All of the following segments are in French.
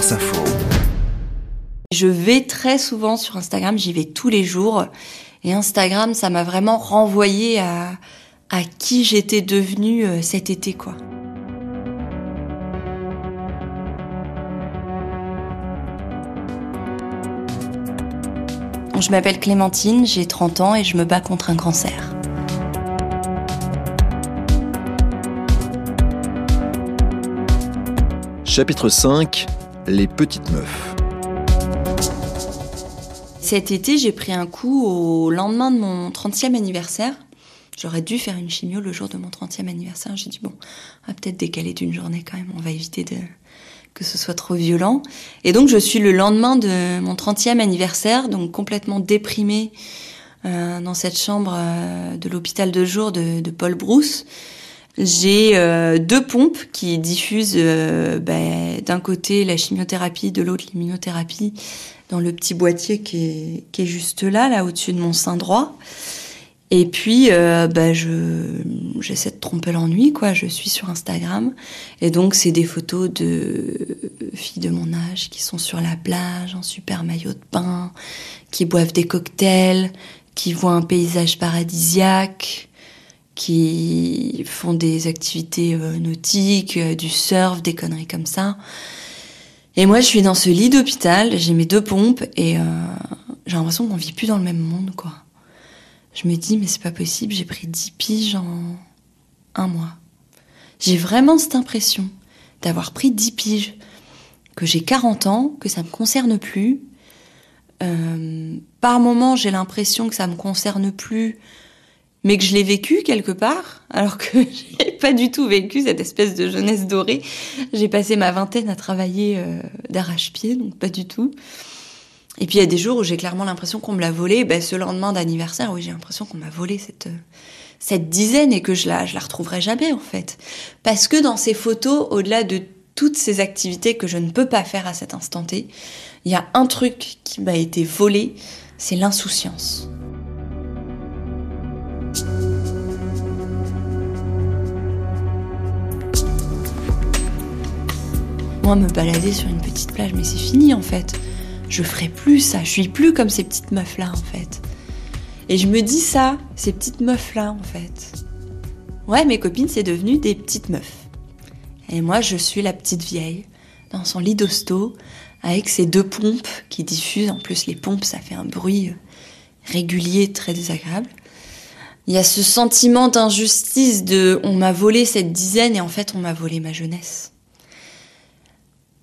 Info. Je vais très souvent sur Instagram, j'y vais tous les jours. Et Instagram, ça m'a vraiment renvoyé à, à qui j'étais devenue euh, cet été, quoi. Je m'appelle Clémentine, j'ai 30 ans et je me bats contre un cancer. Chapitre 5 Les petites meufs. Cet été, j'ai pris un coup au lendemain de mon 30e anniversaire. J'aurais dû faire une chimio le jour de mon 30e anniversaire. J'ai dit, bon, on va peut-être décaler d'une journée quand même. On va éviter de, que ce soit trop violent. Et donc, je suis le lendemain de mon 30e anniversaire, donc complètement déprimée euh, dans cette chambre euh, de l'hôpital de jour de, de Paul Brousse. J'ai euh, deux pompes qui diffusent euh, ben, d'un côté la chimiothérapie, de l'autre l'immunothérapie dans le petit boîtier qui est, juste là, là au-dessus de mon sein droit. Et puis, euh, ben, je j'essaie de tromper l'ennui, quoi. Je suis sur Instagram, et donc c'est des photos de filles de mon âge qui sont sur la plage en super maillot de bain, qui boivent des cocktails, qui voient un paysage paradisiaque, qui font des activités euh, nautiques, euh, du surf, des conneries comme ça. Et moi, je suis dans ce lit d'hôpital, j'ai mes deux pompes et euh, j'ai l'impression qu'on vit plus dans le même monde, quoi. Je me dis, mais c'est pas possible, j'ai pris 10 piges en un mois. J'ai vraiment cette impression d'avoir pris 10 piges, que j'ai 40 ans, que ça me concerne plus. Par moments, j'ai l'impression que ça me concerne plus mais que je l'ai vécu quelque part, alors que j'ai pas du tout vécu cette espèce de jeunesse dorée. J'ai passé ma vingtaine à travailler euh, d'arrache-pied, donc pas du tout. Et puis il y a des jours où j'ai clairement l'impression qu'on me l'a volé. Ben, ce lendemain d'anniversaire, oui, j'ai l'impression qu'on m'a volé cette euh, cette dizaine et que je la je la retrouverai jamais en fait, parce que dans ces photos, au-delà de toutes ces activités que je ne peux pas faire à cet instant T, il y a un truc qui m'a été volé, c'est l'insouciance. Me balader sur une petite plage, mais c'est fini en fait. Je ferai plus ça, je suis plus comme ces petites meufs-là en fait. Et je me dis ça, ces petites meufs-là en fait. Ouais, mes copines, c'est devenu des petites meufs. Et moi, je suis la petite vieille, dans son lit d'hosto, avec ses deux pompes qui diffusent. En plus, les pompes, ça fait un bruit régulier très désagréable. Il y a ce sentiment d'injustice de on m'a volé cette dizaine et en fait on m'a volé ma jeunesse.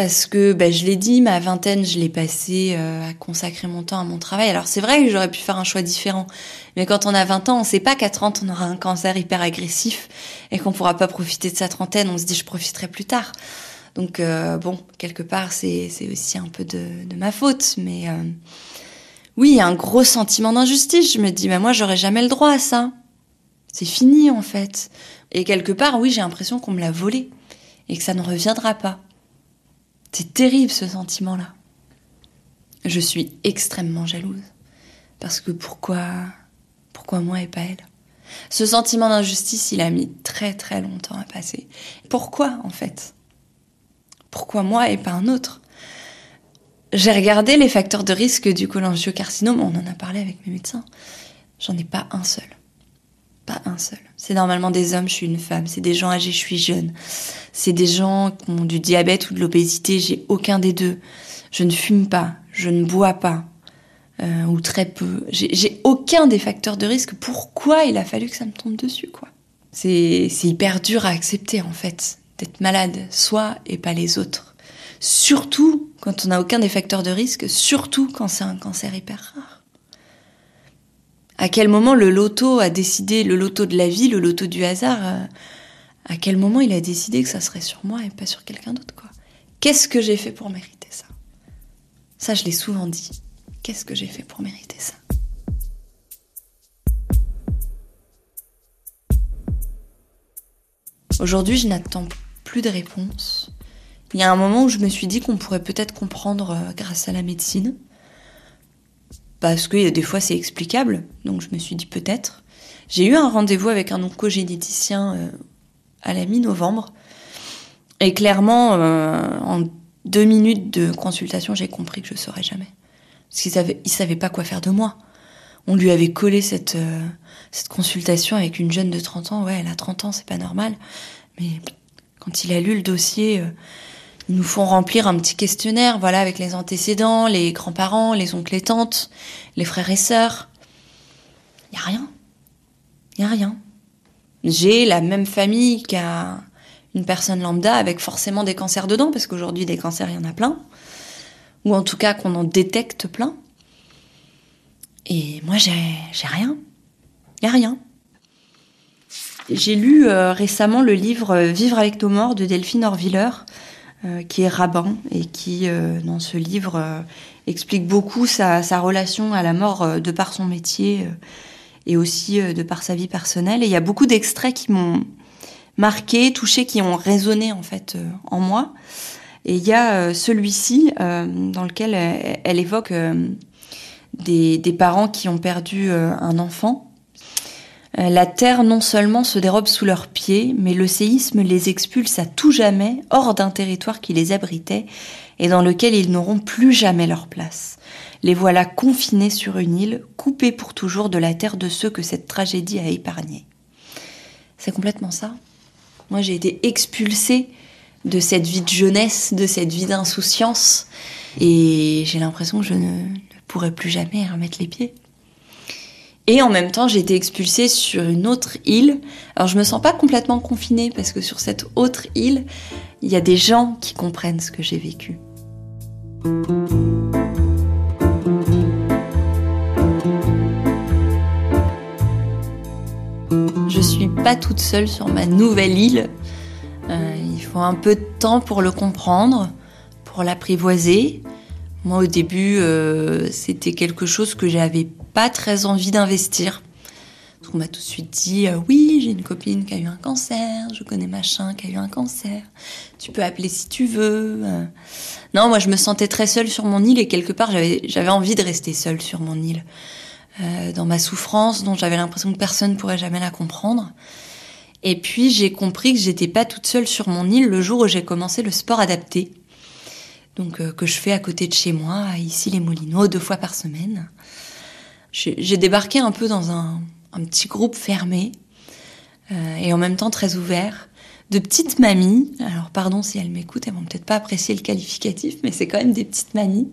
Parce que bah, je l'ai dit, ma vingtaine, je l'ai passée euh, à consacrer mon temps à mon travail. Alors c'est vrai que j'aurais pu faire un choix différent. Mais quand on a 20 ans, on sait pas qu'à 30, on aura un cancer hyper agressif et qu'on pourra pas profiter de sa trentaine. On se dit je profiterai plus tard. Donc euh, bon, quelque part, c'est aussi un peu de, de ma faute. Mais euh, oui, il y a un gros sentiment d'injustice. Je me dis, mais moi, j'aurais jamais le droit à ça. C'est fini, en fait. Et quelque part, oui, j'ai l'impression qu'on me l'a volé. Et que ça ne reviendra pas. C'est terrible, ce sentiment-là. Je suis extrêmement jalouse. Parce que pourquoi, pourquoi moi et pas elle? Ce sentiment d'injustice, il a mis très très longtemps à passer. Pourquoi, en fait? Pourquoi moi et pas un autre? J'ai regardé les facteurs de risque du cholangiocarcinome, on en a parlé avec mes médecins. J'en ai pas un seul. Un seul. C'est normalement des hommes, je suis une femme. C'est des gens âgés, je suis jeune. C'est des gens qui ont du diabète ou de l'obésité, j'ai aucun des deux. Je ne fume pas, je ne bois pas, euh, ou très peu. J'ai aucun des facteurs de risque. Pourquoi il a fallu que ça me tombe dessus, quoi? C'est hyper dur à accepter, en fait, d'être malade, soi et pas les autres. Surtout quand on n'a aucun des facteurs de risque, surtout quand c'est un cancer hyper rare. À quel moment le loto a décidé, le loto de la vie, le loto du hasard, euh, à quel moment il a décidé que ça serait sur moi et pas sur quelqu'un d'autre, quoi? Qu'est-ce que j'ai fait pour mériter ça? Ça, je l'ai souvent dit. Qu'est-ce que j'ai fait pour mériter ça? Aujourd'hui, je n'attends plus de réponses. Il y a un moment où je me suis dit qu'on pourrait peut-être comprendre euh, grâce à la médecine. Parce que des fois c'est explicable, donc je me suis dit peut-être. J'ai eu un rendez-vous avec un oncogénéticien euh, à la mi-novembre. Et clairement, euh, en deux minutes de consultation, j'ai compris que je ne saurais jamais. Parce qu'il il savait pas quoi faire de moi. On lui avait collé cette, euh, consultation avec une jeune de 30 ans. Ouais, elle a 30 ans, c'est pas normal. Mais quand il a lu le dossier, ils nous font remplir un petit questionnaire, voilà, avec les antécédents, les grands-parents, les oncles et tantes, les frères et sœurs. Il y a rien. Il y a rien. J'ai la même famille qu'à une personne lambda avec forcément des cancers dedans, parce qu'aujourd'hui des cancers, il y en a plein. Ou en tout cas qu'on en détecte plein. Et moi, j'ai rien. Il n'y a rien. J'ai lu euh, récemment le livre euh, Vivre avec nos morts de Delphine Orviller, euh, qui est rabbin et qui, dans ce livre, explique beaucoup sa, sa, relation à la mort de par son métier et aussi de par sa vie personnelle. Et il y a beaucoup d'extraits qui m'ont marqué, touché, qui ont résonné en fait en moi. Et il y a celui-ci dans lequel elle, évoque des, des, parents qui ont perdu un enfant euh, la terre non seulement se dérobe sous leurs pieds, mais le séisme les expulse à tout jamais hors d'un territoire qui les abritait et dans lequel ils n'auront plus jamais leur place. Les voilà confinés sur une île, coupés pour toujours de la terre de ceux que cette tragédie a épargnés. C'est complètement ça. Moi, j'ai été expulsée de cette vie de jeunesse, de cette vie d'insouciance, et j'ai l'impression que je ne, ne pourrai plus jamais remettre les pieds. Et en même temps, j'ai été expulsée sur une autre île. Alors je me sens pas complètement confinée parce que sur cette autre île, il y a des gens qui comprennent ce que j'ai vécu. Je suis pas toute seule sur ma nouvelle île. Euh, il faut un peu de temps pour le comprendre, pour l'apprivoiser. Moi, au début, euh, c'était quelque chose que j'avais pas très envie d'investir. On m'a tout de suite dit euh, oui, j'ai une copine qui a eu un cancer, je connais machin qui a eu un cancer. Tu peux appeler si tu veux. Euh. Non, moi je me sentais très seule sur mon île et quelque part j'avais envie de rester seule sur mon île, dans ma souffrance dont j'avais l'impression que personne pourrait jamais la comprendre. Et puis j'ai compris que j'étais pas toute seule sur mon île le jour où j'ai commencé le sport adapté donc euh, que je fais à côté de chez moi, ici les Moulineaux, deux fois par semaine. J'ai débarqué un peu dans un, petit groupe fermé euh, et en même temps très ouvert de petites mamies. Alors pardon si elles m'écoutent, elles vont peut-être pas apprécier le qualificatif, mais c'est quand même des petites mamies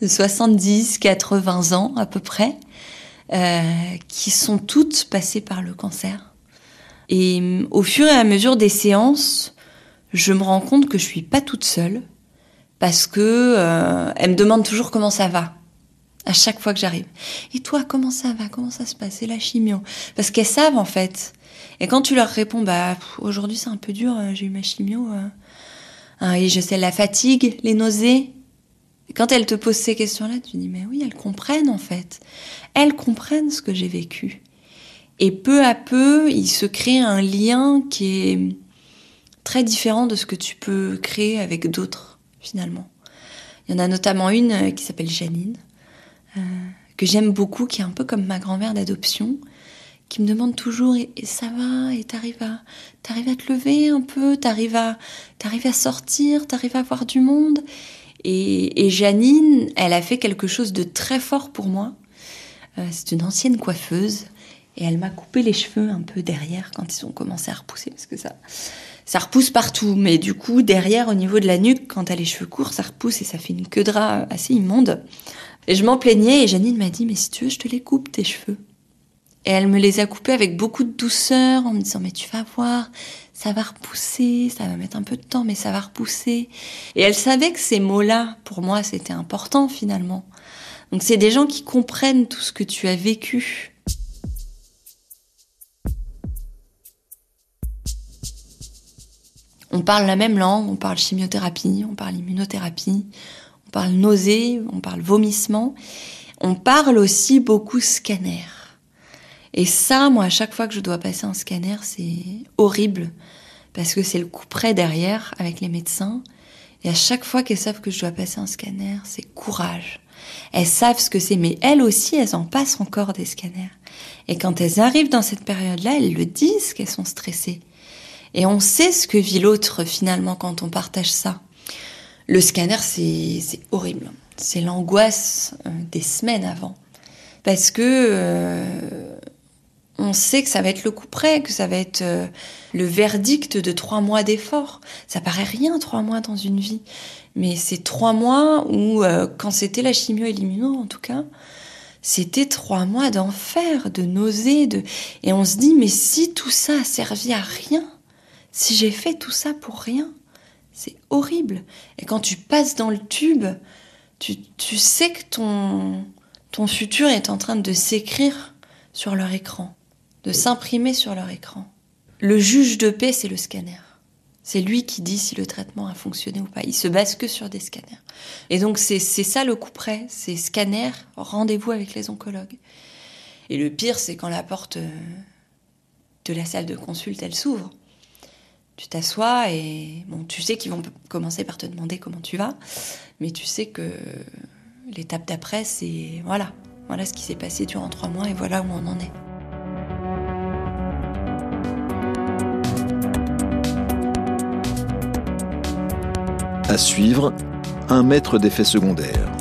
de 70, 80 ans à peu près, euh, qui sont toutes passées par le cancer. Et au fur et à mesure des séances, je me rends compte que je suis pas toute seule parce que euh, elles me demandent toujours comment ça va à chaque fois que j'arrive. Et toi, comment ça va? Comment ça se passe? C'est la chimio Parce qu'elles savent en fait. Et quand tu leur réponds, bah aujourd'hui c'est un peu dur, euh, j'ai eu ma chimio. Euh, hein, et je sais la fatigue, les nausées. Quand elles te posent ces questions-là, tu dis mais oui, elles comprennent en fait. Elles comprennent ce que j'ai vécu. Et peu à peu, il se crée un lien qui est très différent de ce que tu peux créer avec d'autres finalement. Il y en a notamment une euh, qui s'appelle Janine, euh, que j'aime beaucoup, qui est un peu comme ma grand-mère d'adoption, qui me demande toujours et, ça va et t'arrives à t'arrives à te lever un peu, t'arrives à t'arrives à sortir, t'arrives à voir du monde. Et, Janine, elle a fait quelque chose de très fort pour moi. Euh, c'est une ancienne coiffeuse et elle m'a coupé les cheveux un peu derrière quand ils ont commencé à repousser parce que ça ça repousse partout, mais du coup, derrière, au niveau de la nuque, quand t'as les cheveux courts, ça repousse et ça fait une queue de rat assez immonde. Et je m'en plaignais et Janine m'a dit, mais si tu veux, je te les coupe, tes cheveux. Et elle me les a coupés avec beaucoup de douceur en me disant, mais tu vas voir, ça va repousser, ça va mettre un peu de temps, mais ça va repousser. Et elle savait que ces mots-là, pour moi, c'était important finalement. Donc c'est des gens qui comprennent tout ce que tu as vécu on parle la même langue, on parle chimiothérapie, on parle immunothérapie, parle nausée, on parle vomissement, on parle aussi beaucoup scanner. Et ça, moi, à chaque fois que je dois passer un scanner, c'est horrible parce que c'est le coup près derrière avec les médecins. Et à chaque fois qu'elles savent que je dois passer un scanner, c'est courage. Elles savent ce que c'est, mais elles aussi, elles en passent encore des scanners. Et quand elles arrivent dans cette période-là, elles le disent qu'elles sont stressées. Et on sait ce que vit l'autre finalement quand on partage ça. Le scanner, c'est horrible. C'est l'angoisse euh, des semaines avant. Parce que euh, on sait que ça va être le coup près, que ça va être euh, le verdict de trois mois d'effort. Ça paraît rien, trois mois dans une vie. Mais c'est trois mois où, quand c'était la chimio et en tout cas, c'était trois mois d'enfer, de nausées, de... et on se dit, mais si tout ça a servi à rien, si j'ai fait tout ça pour rien, c'est horrible. Et quand tu passes dans le tube, tu, sais que ton, ton futur est en train de s'écrire sur leur écran, de s'imprimer sur leur écran. Le juge de paix, c'est le scanner. C'est lui qui dit si le traitement a fonctionné ou pas. Il se base que sur des scanners. Et donc c'est ça le coup près, c'est scanner, rendez-vous avec les oncologues. Et le pire, c'est quand la porte euh, de la salle de consulte, elle s'ouvre tu t'assois et bon, tu sais qu'ils vont commencer par te demander comment tu vas, mais tu sais que l'étape d'après, c'est voilà, voilà ce qui s'est passé durant trois mois et voilà où on en est. À suivre, un maître d'effets secondaires.